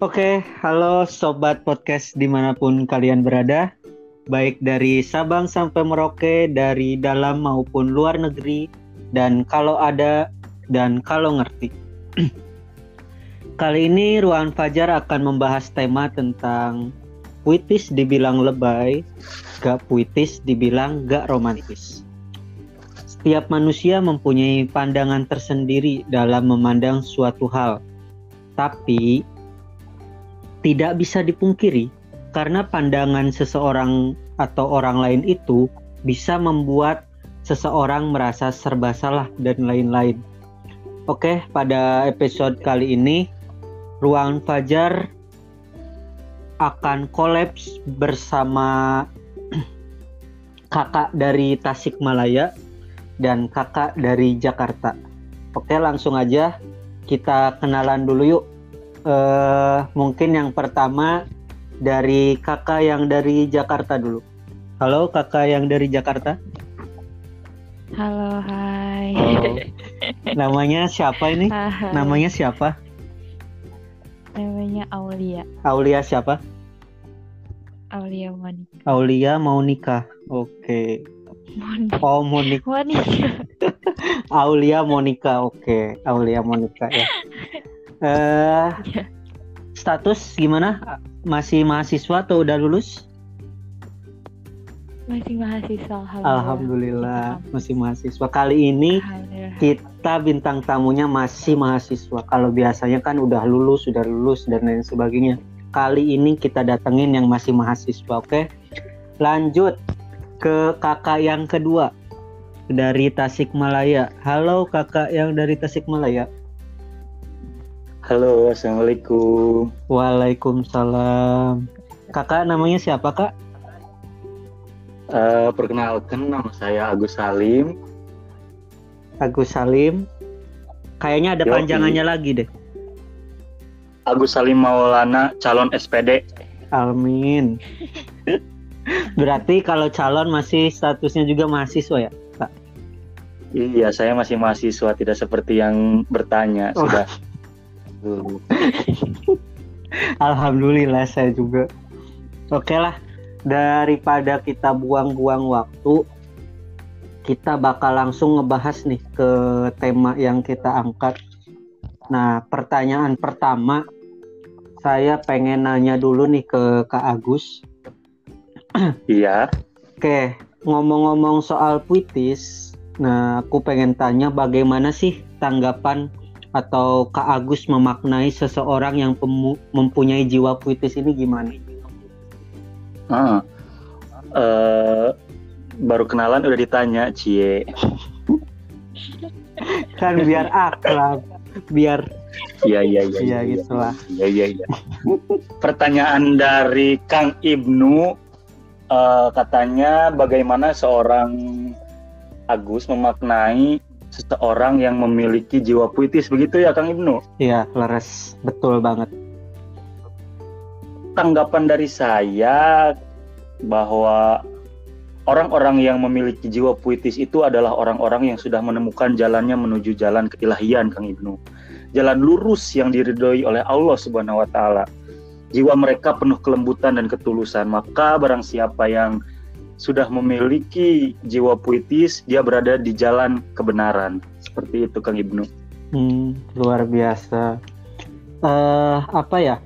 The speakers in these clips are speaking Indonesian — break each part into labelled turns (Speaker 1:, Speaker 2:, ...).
Speaker 1: Oke, halo sobat podcast di mana pun kalian berada, baik dari Sabang sampai Merauke, dari dalam maupun luar negeri, dan kalau ada dan kalau ngerti. Kali ini Ruang Fajar akan membahas tema tentang puitis dibilang lebay, gak puitis dibilang gak romantis. Setiap manusia mempunyai pandangan tersendiri dalam memandang suatu hal, tapi tidak bisa dipungkiri karena pandangan seseorang atau orang lain itu bisa membuat seseorang merasa serba salah dan lain-lain. Oke, pada episode kali ini Ruang Fajar akan kolaps bersama kakak dari Tasikmalaya dan kakak dari Jakarta. Oke, langsung aja kita kenalan dulu yuk. Uh, mungkin yang pertama dari kakak yang dari Jakarta dulu. Halo kakak yang dari Jakarta.
Speaker 2: Halo, hai.
Speaker 1: Halo. Namanya siapa ini?
Speaker 2: Hai.
Speaker 1: Namanya siapa?
Speaker 2: Namanya Aulia.
Speaker 1: Aulia siapa?
Speaker 2: Aulia Monica.
Speaker 1: Aulia mau nikah. Oke.
Speaker 2: Monica.
Speaker 1: Oh, Monik
Speaker 2: Monica.
Speaker 1: Aulia Monica. Oke, Aulia Monica ya. Eh,
Speaker 2: Iya.
Speaker 1: status gimana? Masih mahasiswa atau udah lulus?
Speaker 2: Masih mahasiswa alhamdulillah.
Speaker 1: Alhamdulillah, masih mahasiswa. Kali ini kita bintang tamunya masih mahasiswa. Kalau biasanya kan udah lulus, sudah lulus dan lain sebagainya. Kali ini kita datengin yang masih mahasiswa, oke? Lanjut ke kakak yang kedua dari Tasikmalaya. Halo kakak yang dari Tasikmalaya.
Speaker 3: Halo, assalamualaikum.
Speaker 1: Waalaikumsalam. Kakak namanya siapa kak?
Speaker 3: Eh, perkenalkan nama saya Agus Salim.
Speaker 1: Agus Salim. Kayaknya ada
Speaker 3: Yoi.
Speaker 1: panjangannya lagi deh.
Speaker 3: Agus Salim Maulana, calon SPD.
Speaker 1: Amin. Berarti kalau calon masih statusnya juga mahasiswa ya? Kak?
Speaker 3: Iya, saya masih mahasiswa, tidak seperti yang bertanya
Speaker 1: Oh.
Speaker 3: sudah. Dulu.
Speaker 1: Alhamdulillah saya juga. Oke lah, daripada kita buang-buang waktu, kita bakal langsung ngebahas nih ke tema yang kita angkat. Nah, pertanyaan pertama, saya pengen nanya dulu nih ke Kak Agus.
Speaker 3: Iya,
Speaker 1: Oke, ngomong-ngomong soal puitis, nah aku pengen tanya bagaimana sih tanggapan atau Kak Agus memaknai seseorang yang mempunyai jiwa puitis ini gimana?
Speaker 3: Ah. Eh, baru kenalan udah ditanya, Cie.
Speaker 1: Kan biar akrab, biar
Speaker 3: Iya, iya, iya.
Speaker 1: ya gitulah.
Speaker 3: Iya, iya, iya. Pertanyaan dari Kang Ibnu eh, katanya bagaimana seorang Agus memaknai seseorang yang memiliki jiwa puitis begitu ya Kang Ibnu?
Speaker 1: Iya, leres, betul banget.
Speaker 3: Tanggapan dari saya bahwa orang-orang yang memiliki jiwa puitis itu adalah orang-orang yang sudah menemukan jalannya menuju jalan keilahian Kang Ibnu. Jalan lurus yang diridhoi oleh Allah Subhanahu wa taala. Jiwa mereka penuh kelembutan dan ketulusan. Maka barang siapa yang sudah memiliki jiwa puitis, dia berada di jalan kebenaran. Seperti itu Kang Ibnu.
Speaker 1: Hmm, luar biasa. Eh, apa ya?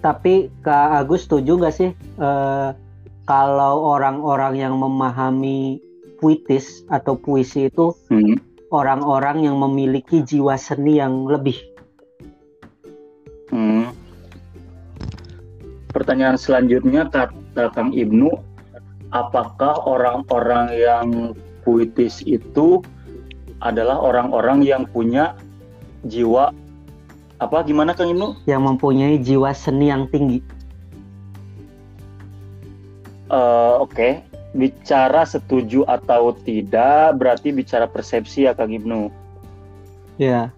Speaker 1: Tapi Kak Agus setuju nggak sih eh, kalau orang-orang yang memahami puitis atau puisi itu
Speaker 3: Hmm.
Speaker 1: orang-orang yang memiliki jiwa seni yang lebih?
Speaker 3: Hmm. Pertanyaan selanjutnya kata Kang Ibnu, apakah orang-orang yang puitis itu adalah orang-orang yang punya jiwa apa gimana Kang Ibnu?
Speaker 1: yang mempunyai jiwa seni yang tinggi.
Speaker 3: Eh, Oke, bicara setuju atau tidak berarti bicara persepsi ya Kang Ibnu.
Speaker 1: Ya,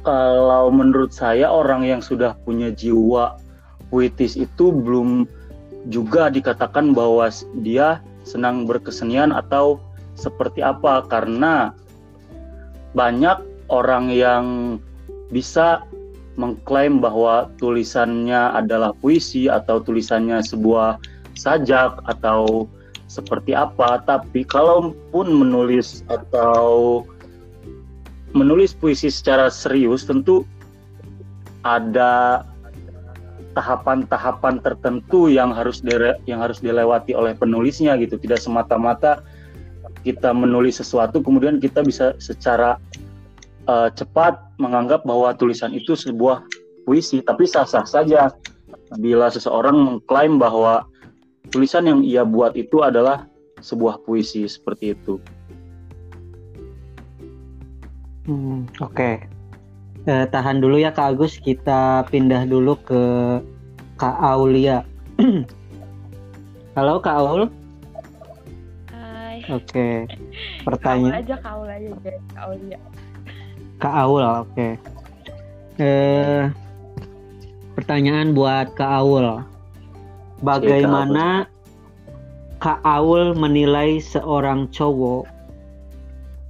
Speaker 3: Kalau menurut saya orang yang sudah punya jiwa puitis itu belum juga dikatakan bahwa dia senang berkesenian atau seperti apa karena banyak orang yang bisa mengklaim bahwa tulisannya adalah puisi atau tulisannya sebuah sajak atau seperti apa. Tapi kalaupun menulis atau menulis puisi secara serius tentu ada tahapan-tahapan tertentu yang harus dire, yang harus dilewati oleh penulisnya gitu tidak semata-mata kita menulis sesuatu kemudian kita bisa secara uh, cepat menganggap bahwa tulisan itu sebuah puisi tapi sah-sah saja bila seseorang mengklaim bahwa tulisan yang ia buat itu adalah sebuah puisi seperti itu.
Speaker 1: Hmm, Oke. Eh, tahan dulu ya Kak Agus, kita pindah dulu ke Kak Aulia. Halo Kak Aul.
Speaker 2: Hai.
Speaker 1: Oke, okay. pertanyaan.
Speaker 2: Kak aja Kak Aul aja deh, Kak Aulia.
Speaker 1: Kak Aul, oke. Okay. Eh, pertanyaan buat Kak Aul. Bagaimana Kak Aul menilai seorang cowok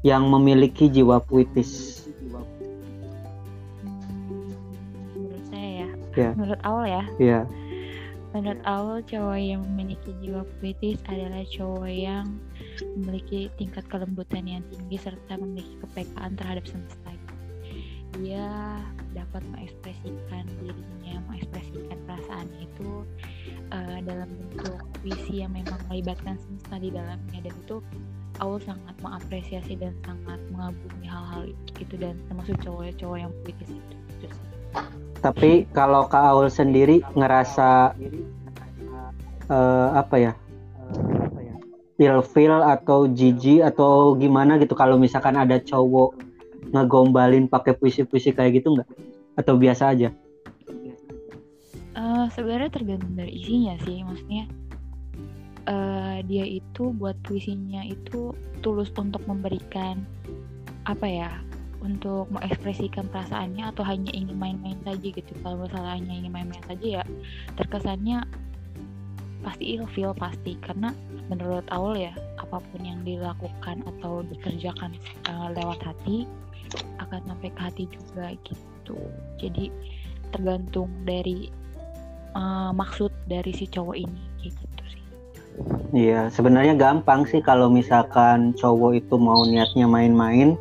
Speaker 1: yang memiliki jiwa puitis?
Speaker 2: Ya.
Speaker 1: Ya.
Speaker 2: Menurut Aul ya.
Speaker 1: Iya.
Speaker 2: Menurut Aul cowok yang memiliki jiwa puitis adalah cowok yang memiliki tingkat kelembutan yang tinggi serta memiliki kepekaan terhadap semesta. Dia dapat mengekspresikan dirinya, mengekspresikan perasaannya itu uh, dalam bentuk puisi yang memang melibatkan semesta di dalamnya dan itu Aul sangat mengapresiasi dan sangat mengagumi hal-hal itu dan termasuk cowok-cowok yang puitis itu. itu
Speaker 1: Tapi kalau Kak Aul sendiri ngerasa uh, apa ya? Ilfil atau jijik atau gimana gitu kalau misalkan ada cowok ngegombalin pakai puisi-puisi kayak gitu nggak? Atau biasa aja?
Speaker 2: Uh, sebenarnya tergantung dari isinya sih, maksudnya uh, dia itu buat puisinya itu tulus untuk memberikan apa ya, untuk mengekspresikan perasaannya atau hanya ingin main-main saja gitu. Kalau misalnya hanya ingin main-main saja ya terkesannya pasti ilfil pasti karena menurut Aul ya apa pun yang dilakukan atau dikerjakan uh, lewat hati akan sampai ke hati juga gitu. Jadi tergantung dari uh, maksud dari si cowok ini gitu sih.
Speaker 1: Iya, sebenarnya gampang sih kalau misalkan cowok itu mau niatnya main-main,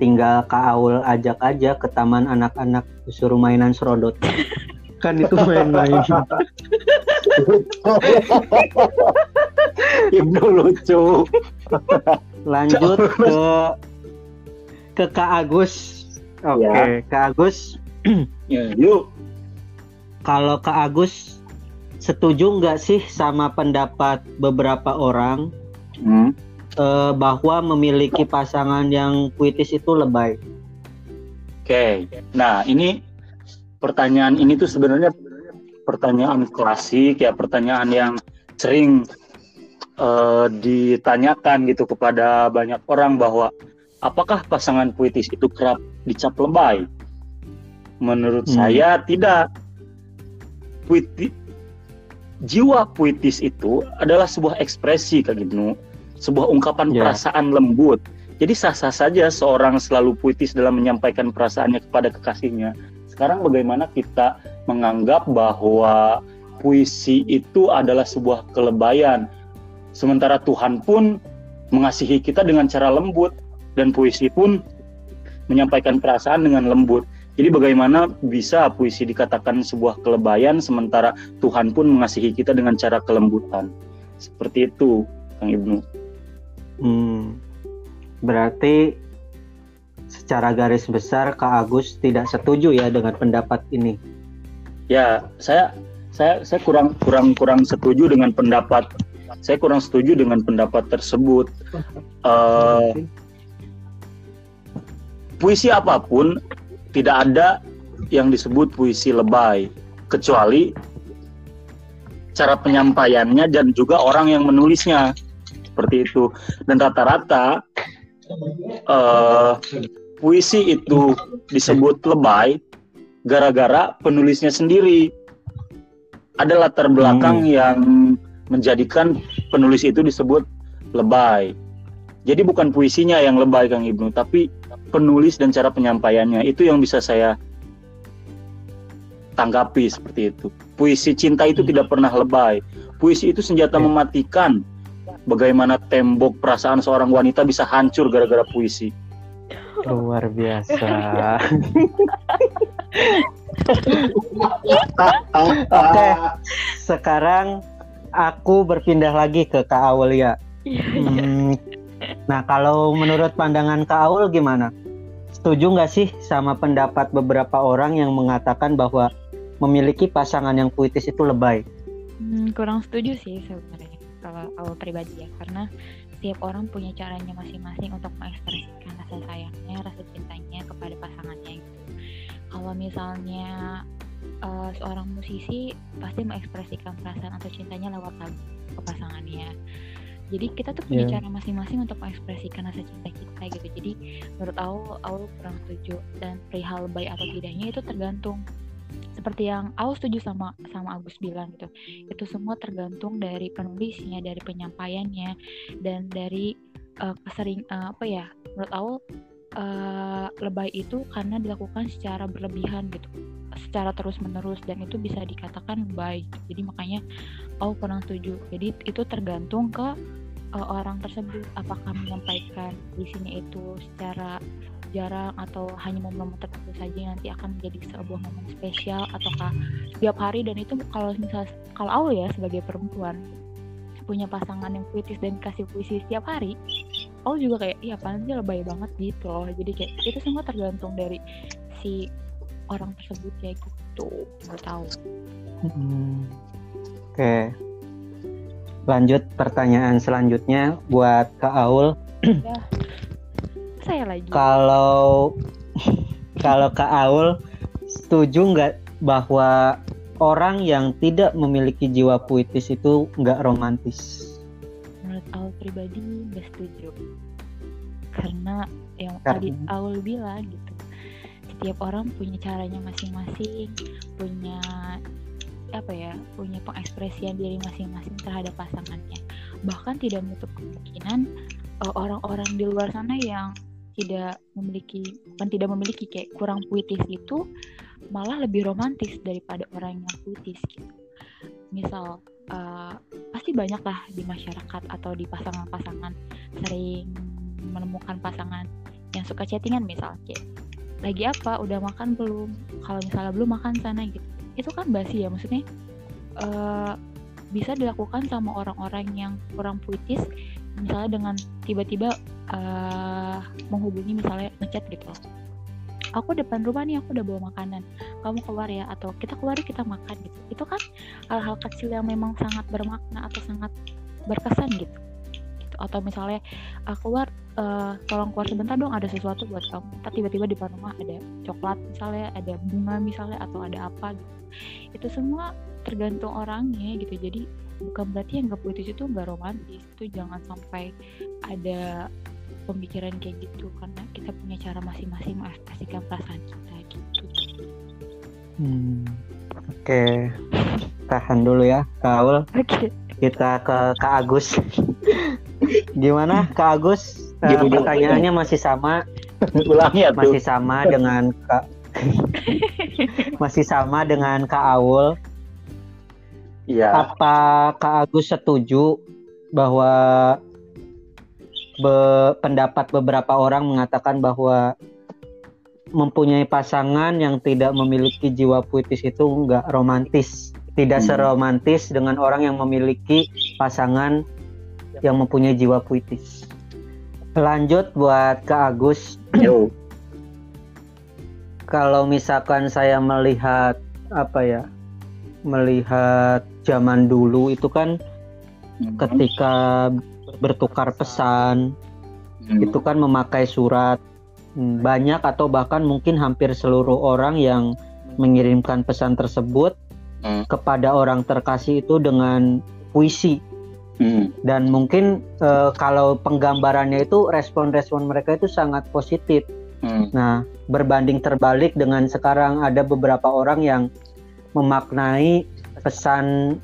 Speaker 1: tinggal Kak Aul ajak aja ke taman anak-anak disuruh mainan serodot. kan itu main-main.
Speaker 3: Ibnu lucu.
Speaker 1: Lanjut ke ke Kak Agus. Oke, okay. ya. Kak Agus.
Speaker 3: ya, yuk.
Speaker 1: Kalau Kak Agus setuju nggak sih sama pendapat beberapa orang hmm. Eh, bahwa memiliki pasangan yang puitis itu lebay?
Speaker 3: Oke, okay. nah ini pertanyaan ini tuh sebenarnya pertanyaan klasik ya, pertanyaan yang sering uh, ditanyakan gitu kepada banyak orang bahwa apakah pasangan puitis itu kerap dicap lebay? Menurut hmm. saya tidak. Puiti, jiwa puitis itu adalah sebuah ekspresi Kak Gibnu, sebuah ungkapan yeah. perasaan lembut. Jadi sah-sah saja seorang selalu puitis dalam menyampaikan perasaannya kepada kekasihnya. Sekarang bagaimana kita menganggap bahwa puisi itu adalah sebuah kelebayan, sementara Tuhan pun mengasihi kita dengan cara lembut dan puisi pun menyampaikan perasaan dengan lembut. Jadi bagaimana bisa puisi dikatakan sebuah kelebayan sementara Tuhan pun mengasihi kita dengan cara kelembutan. Seperti itu, Kang Ibnu.
Speaker 1: Hmm, berarti secara garis besar Kak Agus tidak setuju ya dengan pendapat ini.
Speaker 3: Ya, saya saya saya kurang kurang kurang setuju dengan pendapat saya kurang setuju dengan pendapat tersebut. Uh, puisi apa pun tidak ada yang disebut puisi lebay kecuali cara penyampaiannya dan juga orang yang menulisnya seperti itu dan rata-rata uh, puisi itu disebut lebay gara-gara penulisnya sendiri ada latar belakang hmm. yang menjadikan penulis itu disebut lebay jadi bukan puisinya yang lebay Kang Ibnu tapi penulis dan cara penyampaiannya itu yang bisa saya tanggapi seperti itu. Puisi cinta itu tidak pernah lebay. Puisi itu senjata mematikan. Bagaimana tembok perasaan seorang wanita bisa hancur gara-gara puisi.
Speaker 1: Luar biasa. Oke, sekarang aku berpindah lagi ke Kak Aulia. Hmm, nah, kalau menurut pandangan Kak Aul gimana? Setuju nggak sih sama pendapat beberapa orang yang mengatakan bahwa memiliki pasangan yang puitis itu lebay?
Speaker 2: Hmm, kurang setuju sih sebenarnya kalau Aul pribadi ya, karena setiap orang punya caranya masing-masing untuk mengekspresikan rasa sayangnya, rasa cintanya kepada pasangannya gitu. Kalau misalnya uh, seorang musisi pasti mengekspresikan perasaan atau cintanya lewat lagu ke pasangannya. Jadi kita tuh punya yeah. cara masing-masing untuk mengekspresikan rasa cinta kita gitu. Jadi menurut aku, aku kurang setuju dan perihal baik atau tidaknya itu tergantung seperti yang aku setuju sama sama Agus bilang gitu. Itu semua tergantung dari penulisnya dari penyampaiannya dan dari uh, kesering uh, apa ya menurut aku uh, lebay itu karena dilakukan secara berlebihan gitu. Secara terus menerus dan itu bisa dikatakan baik. Jadi makanya aku kurang setuju. Jadi itu tergantung ke uh, orang tersebut apakah menyampaikan di sini itu secara jarang atau hanya momen-momen tertentu saja nanti akan menjadi sebuah momen spesial ataukah setiap hari. Dan itu kalau misal kalau awal ya sebagai perempuan punya pasangan yang puitis dan kasih puisi setiap hari aku juga kayak iya apaan sih lebay banget gitu loh. Jadi kayak itu semua tergantung dari si orang tersebut ya gitu nggak tahu.
Speaker 1: Hmm. oke. Okay. lanjut pertanyaan selanjutnya buat Kak Aul. Ya
Speaker 2: saya lagi.
Speaker 1: Kalau kalau Kak Aul setuju nggak bahwa orang yang tidak memiliki jiwa puitis itu nggak romantis?
Speaker 2: Menurut Aul pribadi nggak setuju. Karena yang Karena... tadi Aul bilang gitu, setiap orang punya caranya masing-masing, punya apa ya, punya pengekspresian diri masing-masing terhadap pasangannya. Bahkan tidak menutup kemungkinan eh, orang-orang di luar sana yang tidak memiliki bukan tidak memiliki kayak kurang puitis itu malah lebih romantis daripada orang yang puitis gitu. Misal uh, pasti banyak lah di masyarakat atau di pasangan-pasangan sering menemukan pasangan yang suka chattingan misal kayak lagi apa? Udah makan belum? Kalau misalnya belum makan sana gitu. Itu kan basi ya maksudnya uh, bisa dilakukan sama orang-orang yang kurang puitis misalnya dengan tiba-tiba uh, menghubungi misalnya ngechat gitu. Aku depan rumah nih aku udah bawa makanan. Kamu keluar ya atau kita keluar kita makan gitu. Itu kan hal-hal kecil yang memang sangat bermakna atau sangat berkesan gitu, gitu. atau misalnya uh, keluar uh, tolong keluar sebentar dong ada sesuatu buat kamu. Tapi tiba-tiba di depan rumah ada coklat misalnya ada bunga misalnya atau ada apa gitu. Itu semua tergantung orangnya gitu. Jadi bukan berarti yang gak puitis itu nggak romantis. Itu jangan sampai ada pemikiran kayak gitu karena kita punya cara masing-masing mengekspresikan perasaan kita gitu.
Speaker 1: Hmm, oke. Okay. tahan dulu ya Kaul oke. Okay. kita ke Kak Agus. Gimana Kak Agus? Uh, pertanyaannya masih sama.
Speaker 3: Ulangi ya
Speaker 1: masih sama dengan Kak masih sama dengan Kak Aul. Iya. Apa Kak Agus setuju bahwa be, pendapat beberapa orang mengatakan bahwa mempunyai pasangan yang tidak memiliki jiwa puitis itu enggak romantis, tidak hmm. seromantis dengan orang yang memiliki pasangan yang mempunyai jiwa puitis. Lanjut buat Kak Agus. Yo. Kalau misalkan saya melihat apa ya? Melihat zaman dulu itu kan hmm. ketika bertukar pesan hmm. itu kan memakai surat hmm, banyak atau bahkan mungkin hampir seluruh orang yang mengirimkan pesan tersebut hmm. kepada orang terkasih itu dengan puisi hmm. dan mungkin e, kalau penggambarannya itu respon-respon mereka itu sangat positif hmm. nah berbanding terbalik dengan sekarang ada beberapa orang yang memaknai pesan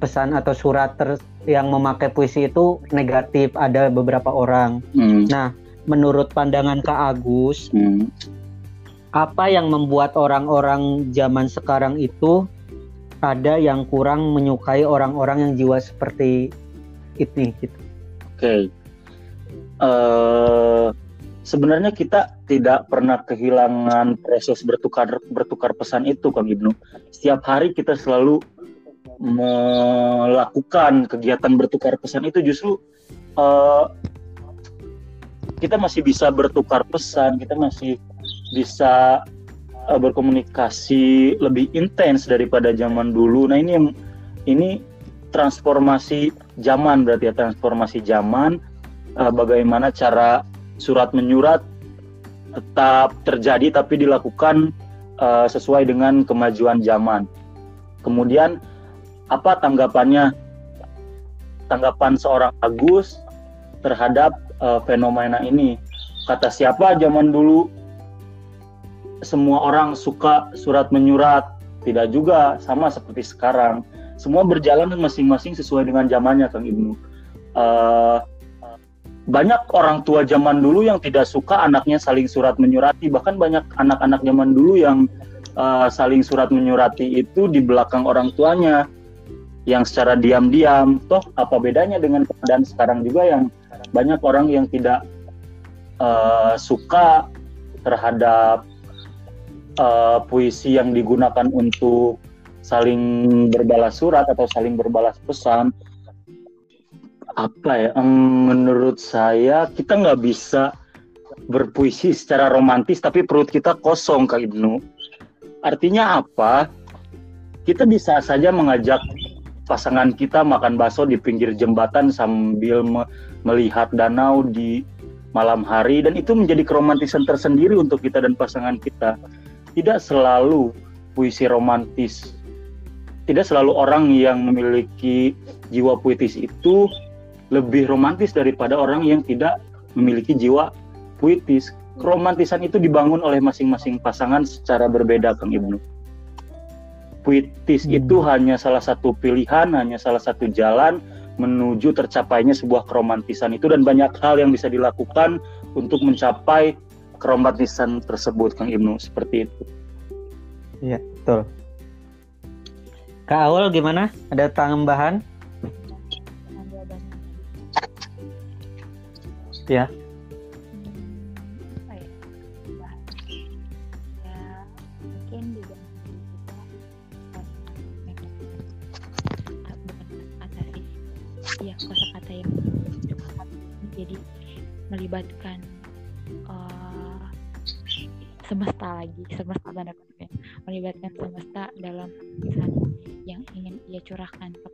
Speaker 1: pesan atau surat ter, yang memakai puisi itu negatif ada beberapa orang. Hmm. Nah, menurut pandangan Kak Agus, hmm. apa yang membuat orang-orang zaman sekarang itu ada yang kurang menyukai orang-orang yang jiwa seperti ini gitu.
Speaker 3: Oke. Okay. Uh, eh, sebenarnya kita tidak pernah kehilangan proses bertukar bertukar pesan itu Kang Ibnu. Setiap hari kita selalu melakukan kegiatan bertukar pesan itu justru uh, kita masih bisa bertukar pesan, kita masih bisa uh, berkomunikasi lebih intens daripada zaman dulu. Nah ini yang ini transformasi zaman berarti ya transformasi zaman uh, bagaimana cara surat menyurat tetap terjadi tapi dilakukan uh, sesuai dengan kemajuan zaman. Kemudian apa tanggapannya tanggapan seorang Agus terhadap uh, fenomena ini? Kata siapa zaman dulu semua orang suka surat menyurat, tidak juga sama seperti sekarang. Semua berjalan masing-masing sesuai dengan zamannya, Kang Ibnu. Uh, banyak orang tua zaman dulu yang tidak suka anaknya saling surat menyurati, bahkan banyak anak-anak zaman dulu yang uh, saling surat menyurati itu di belakang orang tuanya, yang secara diam-diam. Toh apa bedanya dengan keadaan sekarang juga yang banyak orang yang tidak uh, suka terhadap uh, puisi yang digunakan untuk saling berbalas surat atau saling berbalas pesan? Apa ya? Menurut saya kita nggak bisa berpuisi secara romantis tapi perut kita kosong kak Ibnu. Artinya apa? Kita bisa saja mengajak pasangan kita makan bakso di pinggir jembatan sambil me melihat danau di malam hari dan itu menjadi keromantisan tersendiri untuk kita dan pasangan kita tidak selalu puisi romantis. Tidak selalu orang yang memiliki jiwa puitis itu lebih romantis daripada orang yang tidak memiliki jiwa puitis. Keromantisan itu dibangun oleh masing-masing pasangan secara berbeda, Kang Ibnu. Puitis hmm. itu hanya salah satu pilihan, hanya salah satu jalan menuju tercapainya sebuah keromantisan itu dan banyak hal yang bisa dilakukan untuk mencapai keromantisan tersebut Kang Ibnu seperti itu.
Speaker 1: Iya, betul. Kak Aul gimana? Ada tambahan? Ya.
Speaker 2: ya semesta tanda kutip melibatkan semesta dalam pesan yang ingin ia curahkan ke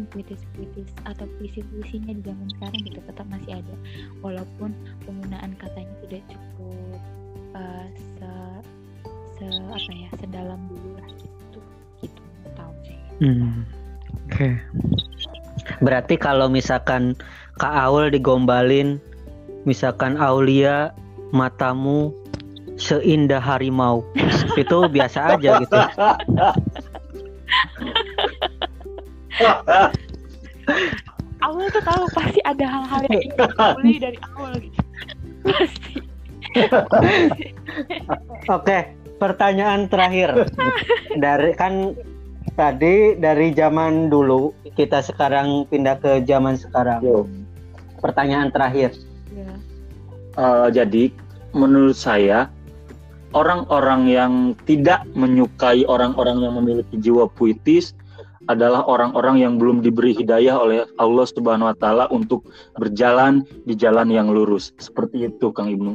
Speaker 2: menghilangkan puitis-puitis atau puisi-puisinya di zaman sekarang gitu tetap masih ada walaupun penggunaan katanya tidak cukup uh, se se apa ya sedalam dulu lah gitu gitu tahu sih hmm. oke
Speaker 1: okay. berarti kalau misalkan Kak Aul digombalin misalkan Aulia matamu seindah harimau itu biasa aja gitu
Speaker 2: awal tuh tahu pasti ada hal-hal yang ingin mulai dari awal gitu pasti.
Speaker 1: Oke pertanyaan terakhir. Dari kan tadi dari zaman dulu kita sekarang pindah ke zaman sekarang. Yo. pertanyaan terakhir.
Speaker 3: Ya. uh, jadi menurut saya orang-orang yang tidak menyukai orang-orang yang memiliki jiwa puitis adalah orang-orang yang belum diberi hidayah oleh Allah Subhanahu wa taala untuk berjalan di jalan yang lurus. Seperti itu Kang Ibnu.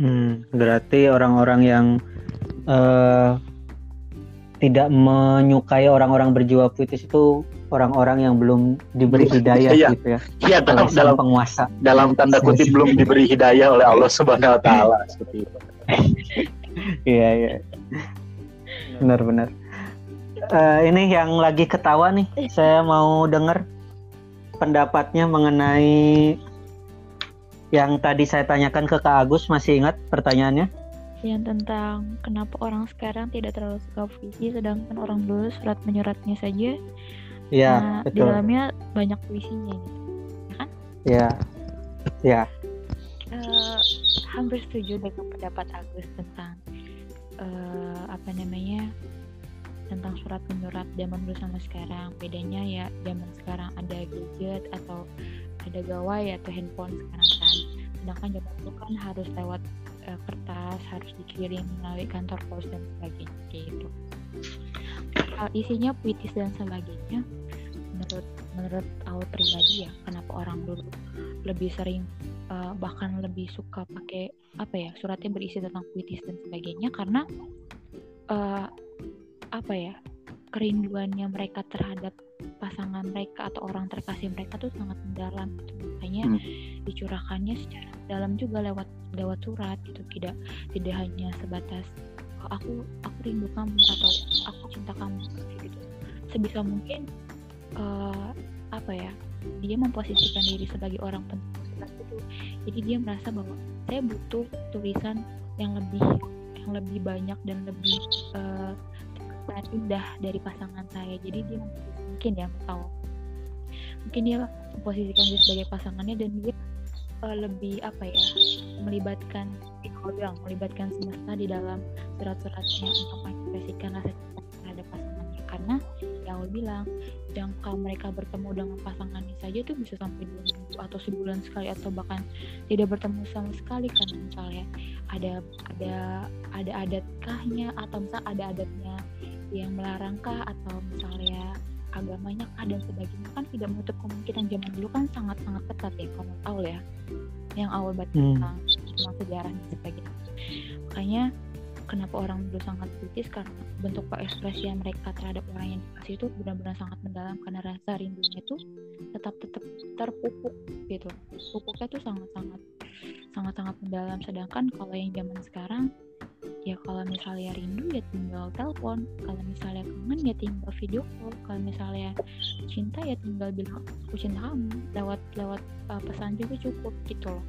Speaker 1: Hmm, berarti orang-orang yang uh, tidak menyukai orang-orang berjiwa puitis itu orang-orang yang belum diberi hidayah iya, gitu ya.
Speaker 3: Iya, dalam, dalam penguasa. Dalam tanda kutip belum diberi hidayah oleh Allah Subhanahu wa taala seperti itu.
Speaker 1: Iya, iya. Benar-benar uh, ini yang lagi ketawa nih. Saya mau dengar pendapatnya mengenai yang tadi saya tanyakan ke Kak Agus masih ingat pertanyaannya?
Speaker 2: Yang tentang kenapa orang sekarang tidak terlalu suka puisi sedangkan orang dulu surat menyuratnya saja.
Speaker 1: Iya,
Speaker 2: nah, di
Speaker 1: betul.
Speaker 2: dalamnya banyak puisinya gitu.
Speaker 1: Iya. Ya.
Speaker 2: Eh, hampir setuju dengan pendapat Agus tentang eh, apa namanya tentang surat menyurat zaman dulu sama sekarang. Bedanya ya zaman sekarang ada gadget atau ada gawai atau handphone sekarang kan. Sedangkan zaman dulu kan harus lewat eh, kertas harus dikirim melalui kantor pos dan sebagainya gitu. Hal isinya puitis dan sebagainya menurut menurut aku pribadi ya kenapa orang dulu lebih sering uh, bahkan lebih suka pakai apa ya suratnya berisi tentang puitis dan sebagainya karena uh, apa ya kerinduannya mereka terhadap pasangan mereka atau orang terkasih mereka tuh sangat mendalam gitu. makanya
Speaker 3: Hmm.
Speaker 2: dicurahkannya secara dalam juga lewat lewat surat gitu tidak tidak hanya sebatas "Oh, aku aku rindu kamu atau aku cinta kamu gitu sebisa mungkin eh, apa ya dia memposisikan diri sebagai orang penting itu jadi dia merasa bahwa saya butuh tulisan yang lebih yang lebih banyak dan lebih eh, indah dari pasangan saya. Jadi dia mungkin ya tahu. Mungkin dia memposisikan diri sebagai pasangannya dan dia eh, lebih apa ya melibatkan bilang melibatkan semesta di dalam surat-suratnya untuk mengekspresikan rasa cinta terhadap pasangannya. Karena yang aku bilang jangka mereka bertemu dengan pasangannya saja tuh bisa sampai dua minggu atau sebulan sekali atau bahkan tidak bertemu sama sekali karena misalnya. Ada ada ada adat kahnya atau misal ada adatnya yang melarangkah atau misalnya agamanya kah dan sebagainya? Kan tidak menutup kemungkinan zaman dulu kan sangat sangat ketat ya kalau tahu ya. Yang awal baca
Speaker 1: Hmm.
Speaker 2: tentang sejarah dan sebagainya. Makanya kenapa orang dulu sangat kritis? Karena bentuk pengekspresian mereka terhadap orang yang dikasih itu benar-benar sangat mendalam karena rasa rindunya itu tetap tetap terpupuk gitu. Pupuknya tuh sangat-sangat sangat-sangat mendalam. Sedangkan kalau yang zaman sekarang ya kalau misalnya rindu ya tinggal telepon. Kalau misalnya kangen ya tinggal video call. Kalau misalnya cinta ya tinggal bilang aku cinta kamu. Lewat lewat uh, pesan juga cukup gitu loh.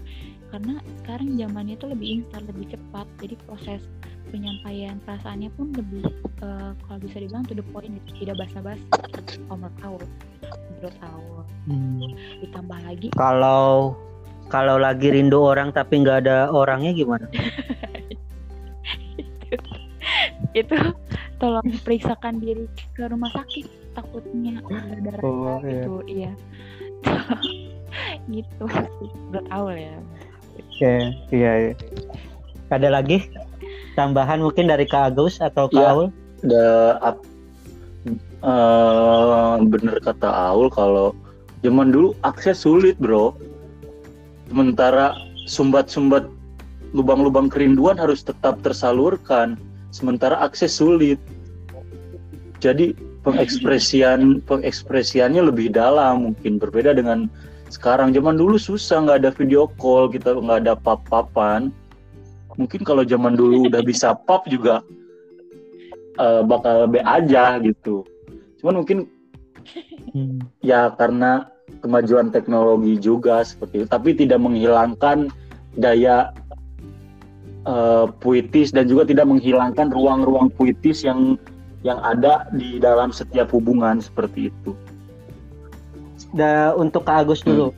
Speaker 2: Karena sekarang zamannya itu lebih instan lebih cepat. Jadi proses penyampaian perasaannya pun lebih uh, kalau bisa dibilang to the point gitu. tidak basa-basi. Kalau menurut aku menurut aku
Speaker 1: Hmm.
Speaker 2: ditambah lagi
Speaker 1: Kalau kalau lagi rindu orang tapi nggak ada orangnya gimana?
Speaker 2: itu tolong periksakan diri ke rumah sakit takutnya ada darah
Speaker 1: Oh, iya.
Speaker 2: itu iya gitu sih menurut awal ya
Speaker 1: Oke, iya, iya. Ada lagi tambahan mungkin dari Kak Agus atau Kak
Speaker 3: Iya.
Speaker 1: Aul?
Speaker 3: Da, ap- eh, bener kata Aul kalau zaman dulu akses sulit bro sementara sumbat-sumbat lubang-lubang kerinduan harus tetap tersalurkan sementara akses sulit jadi pengekspresian pengekspresiannya lebih dalam mungkin berbeda dengan sekarang zaman dulu susah nggak ada video call kita nggak ada pap-papan mungkin kalau zaman dulu udah bisa pap juga eh, bakal be aja gitu. Cuman mungkin
Speaker 1: Hmm.
Speaker 3: ya karena kemajuan teknologi juga seperti itu, tapi tidak menghilangkan daya eh, puitis dan juga tidak menghilangkan ruang-ruang puitis yang yang ada di dalam setiap hubungan seperti itu.
Speaker 1: Da, untuk Kak Agus dulu.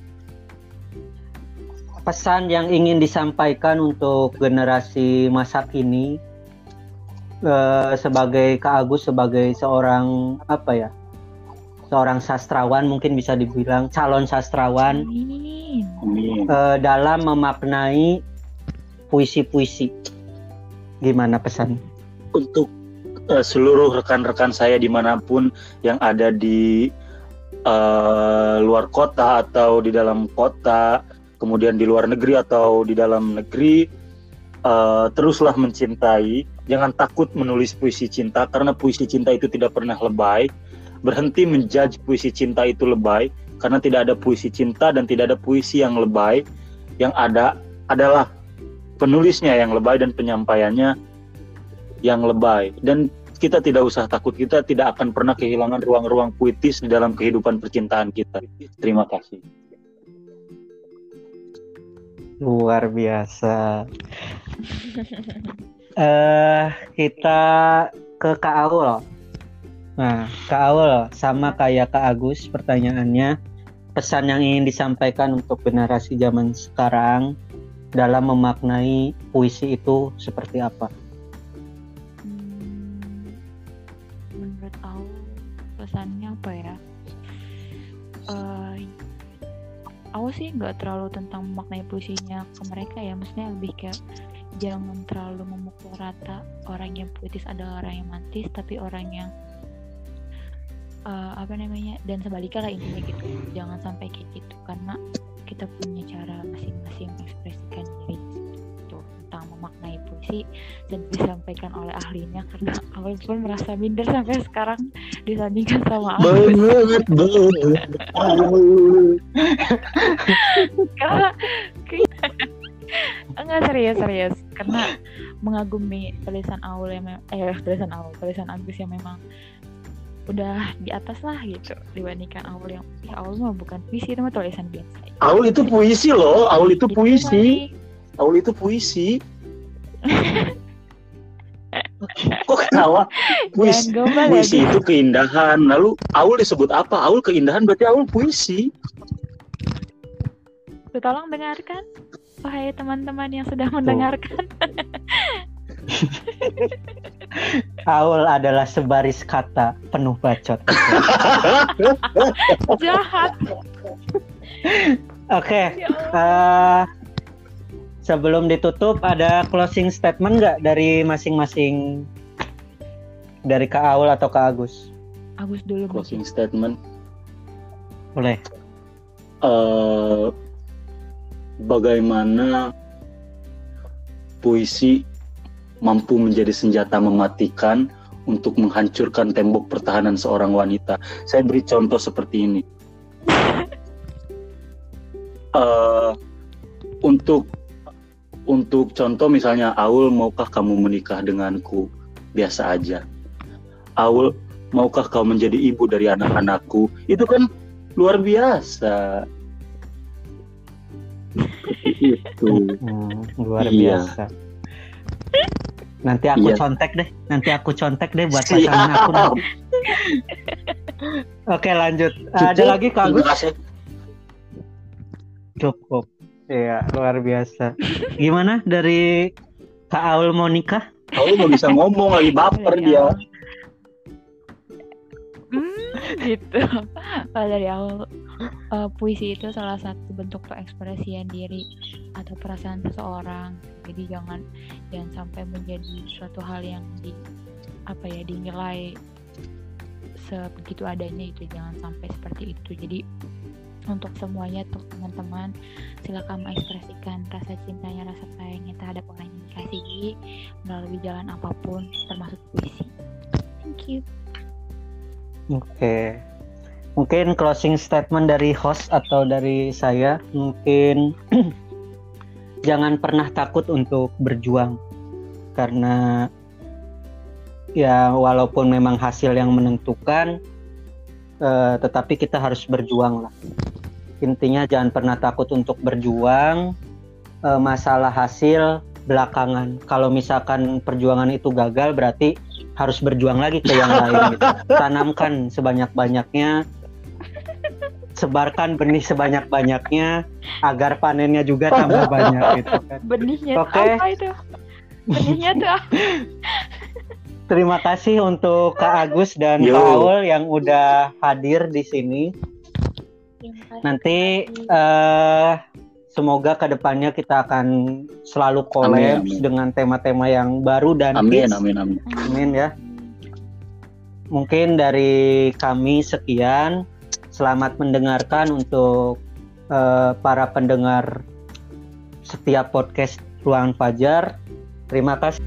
Speaker 1: Pesan yang ingin disampaikan untuk generasi masa kini eh, sebagai Kak Agus sebagai seorang apa ya? Seorang sastrawan mungkin bisa dibilang calon sastrawan
Speaker 2: Amin.
Speaker 3: Amin.
Speaker 1: eh, dalam memaknai puisi-puisi. Gimana pesan?
Speaker 3: Untuk eh, seluruh rekan-rekan saya di mana pun yang ada di eh, luar kota atau di dalam kota, kemudian di luar negeri atau di dalam negeri, eh, teruslah mencintai. Jangan takut menulis puisi cinta karena puisi cinta itu tidak pernah lebay. Berhenti menjudge puisi cinta itu lebay karena tidak ada puisi cinta dan tidak ada puisi yang lebay. Yang ada adalah penulisnya yang lebay dan penyampaiannya yang lebay. Dan kita tidak usah takut, kita tidak akan pernah kehilangan ruang-ruang puitis di dalam kehidupan percintaan kita. Terima kasih.
Speaker 1: Luar biasa. Eh kita ke Kak Aul. Nah, Kak Aul sama kayak Kak Agus pertanyaannya pesan yang ingin disampaikan untuk generasi zaman sekarang dalam memaknai puisi itu seperti apa?
Speaker 2: Hmm, menurut aku pesannya apa ya? Uh, aku sih nggak terlalu tentang memaknai puisinya ke mereka ya, maksudnya lebih kayak jangan terlalu memukul rata orang yang puitis adalah orang yang mantis, tapi orang yang uh, apa namanya dan sebaliknya lah intinya gitu jangan sampai kayak gitu karena kita punya cara masing-masing mengekspresikan diri itu tentang memaknai puisi dan disampaikan oleh ahlinya karena awal pun merasa minder sampai sekarang disandingkan sama
Speaker 3: banget banget
Speaker 2: karena enggak serius serius. Karena mengagumi tulisan Aul yang eh tulisan Aul tulisan Agus yang memang udah di atas lah gitu dibandingkan Aul yang ya Aul mah bukan puisi itu mah tulisan biasa.
Speaker 3: Aul itu puisi loh Aul itu
Speaker 2: Gitu
Speaker 3: puisi. Aul itu puisi. Kok ketawa? Puisi
Speaker 2: ya,
Speaker 3: puisi itu keindahan. Lalu Aul disebut apa? Aul keindahan berarti Aul puisi.
Speaker 2: Tolong dengarkan wahai teman-teman yang sedang mendengarkan
Speaker 1: Aul adalah sebaris kata penuh bacot.
Speaker 2: jahat
Speaker 1: Oke,
Speaker 2: ya Allah.
Speaker 1: eh, sebelum ditutup ada closing statement nggak dari masing-masing dari Kak Aul atau Kak Agus?
Speaker 2: Agus dulu mungkin.
Speaker 3: closing statement
Speaker 1: Boleh.
Speaker 3: eh bagaimana puisi mampu menjadi senjata mematikan untuk menghancurkan tembok pertahanan seorang wanita. Saya beri contoh seperti ini. Eh, untuk untuk contoh misalnya Aul maukah kamu menikah denganku? Biasa aja. Aul maukah kau menjadi ibu dari anak-anakku? Itu kan luar biasa. Itu.
Speaker 1: Hmm, luar
Speaker 3: Iya.
Speaker 1: biasa. Nanti aku
Speaker 3: Iya.
Speaker 1: contek deh. Nanti aku contek deh buat pasangan aku. nanti. Oke lanjut. Ada
Speaker 3: Cukup.
Speaker 1: lagi Kak Agus?
Speaker 3: kasih.
Speaker 1: Cukup. Iya luar biasa. Gimana dari Kak Aul mau nikah?
Speaker 3: Kamu nggak bisa ngomong lagi baper dia.
Speaker 2: Hmm, gitu. Kalau dari awal eh, puisi itu salah satu bentuk pengekspresian diri atau perasaan seseorang. Jadi jangan jangan sampai menjadi suatu hal yang di apa ya dinilai sebegitu adanya itu jangan sampai seperti itu. Jadi untuk semuanya untuk teman-teman silakan mengekspresikan rasa cintanya, rasa sayangnya terhadap orang yang dikasihi melalui jalan apa pun termasuk puisi. Thank you.
Speaker 1: Oke. Mungkin closing statement dari host atau dari saya mungkin jangan pernah takut untuk berjuang karena ya walaupun memang hasil yang menentukan eh, tetapi kita harus berjuang lah. Intinya jangan pernah takut untuk berjuang eh, masalah hasil belakangan. Kalau misalkan perjuangan itu gagal berarti harus berjuang lagi ke yang lain gitu. Tanamkan sebanyak-banyaknya sebarkan benih sebanyak-banyaknya agar panennya juga tambah banyak gitu kan.
Speaker 2: benihnya
Speaker 1: Oke.
Speaker 2: apa itu benihnya tuh apa?
Speaker 1: Terima kasih untuk Kak Agus dan
Speaker 3: Yo.
Speaker 1: Kak Aul yang udah hadir di sini. Nanti eh semoga ke depannya kita akan selalu collab dengan tema-tema yang baru dan
Speaker 3: Amin, amin, amin.
Speaker 1: Amin ya. Mungkin dari kami sekian. Selamat mendengarkan untuk eh, para pendengar setiap podcast Ruangan Fajar. Terima kasih.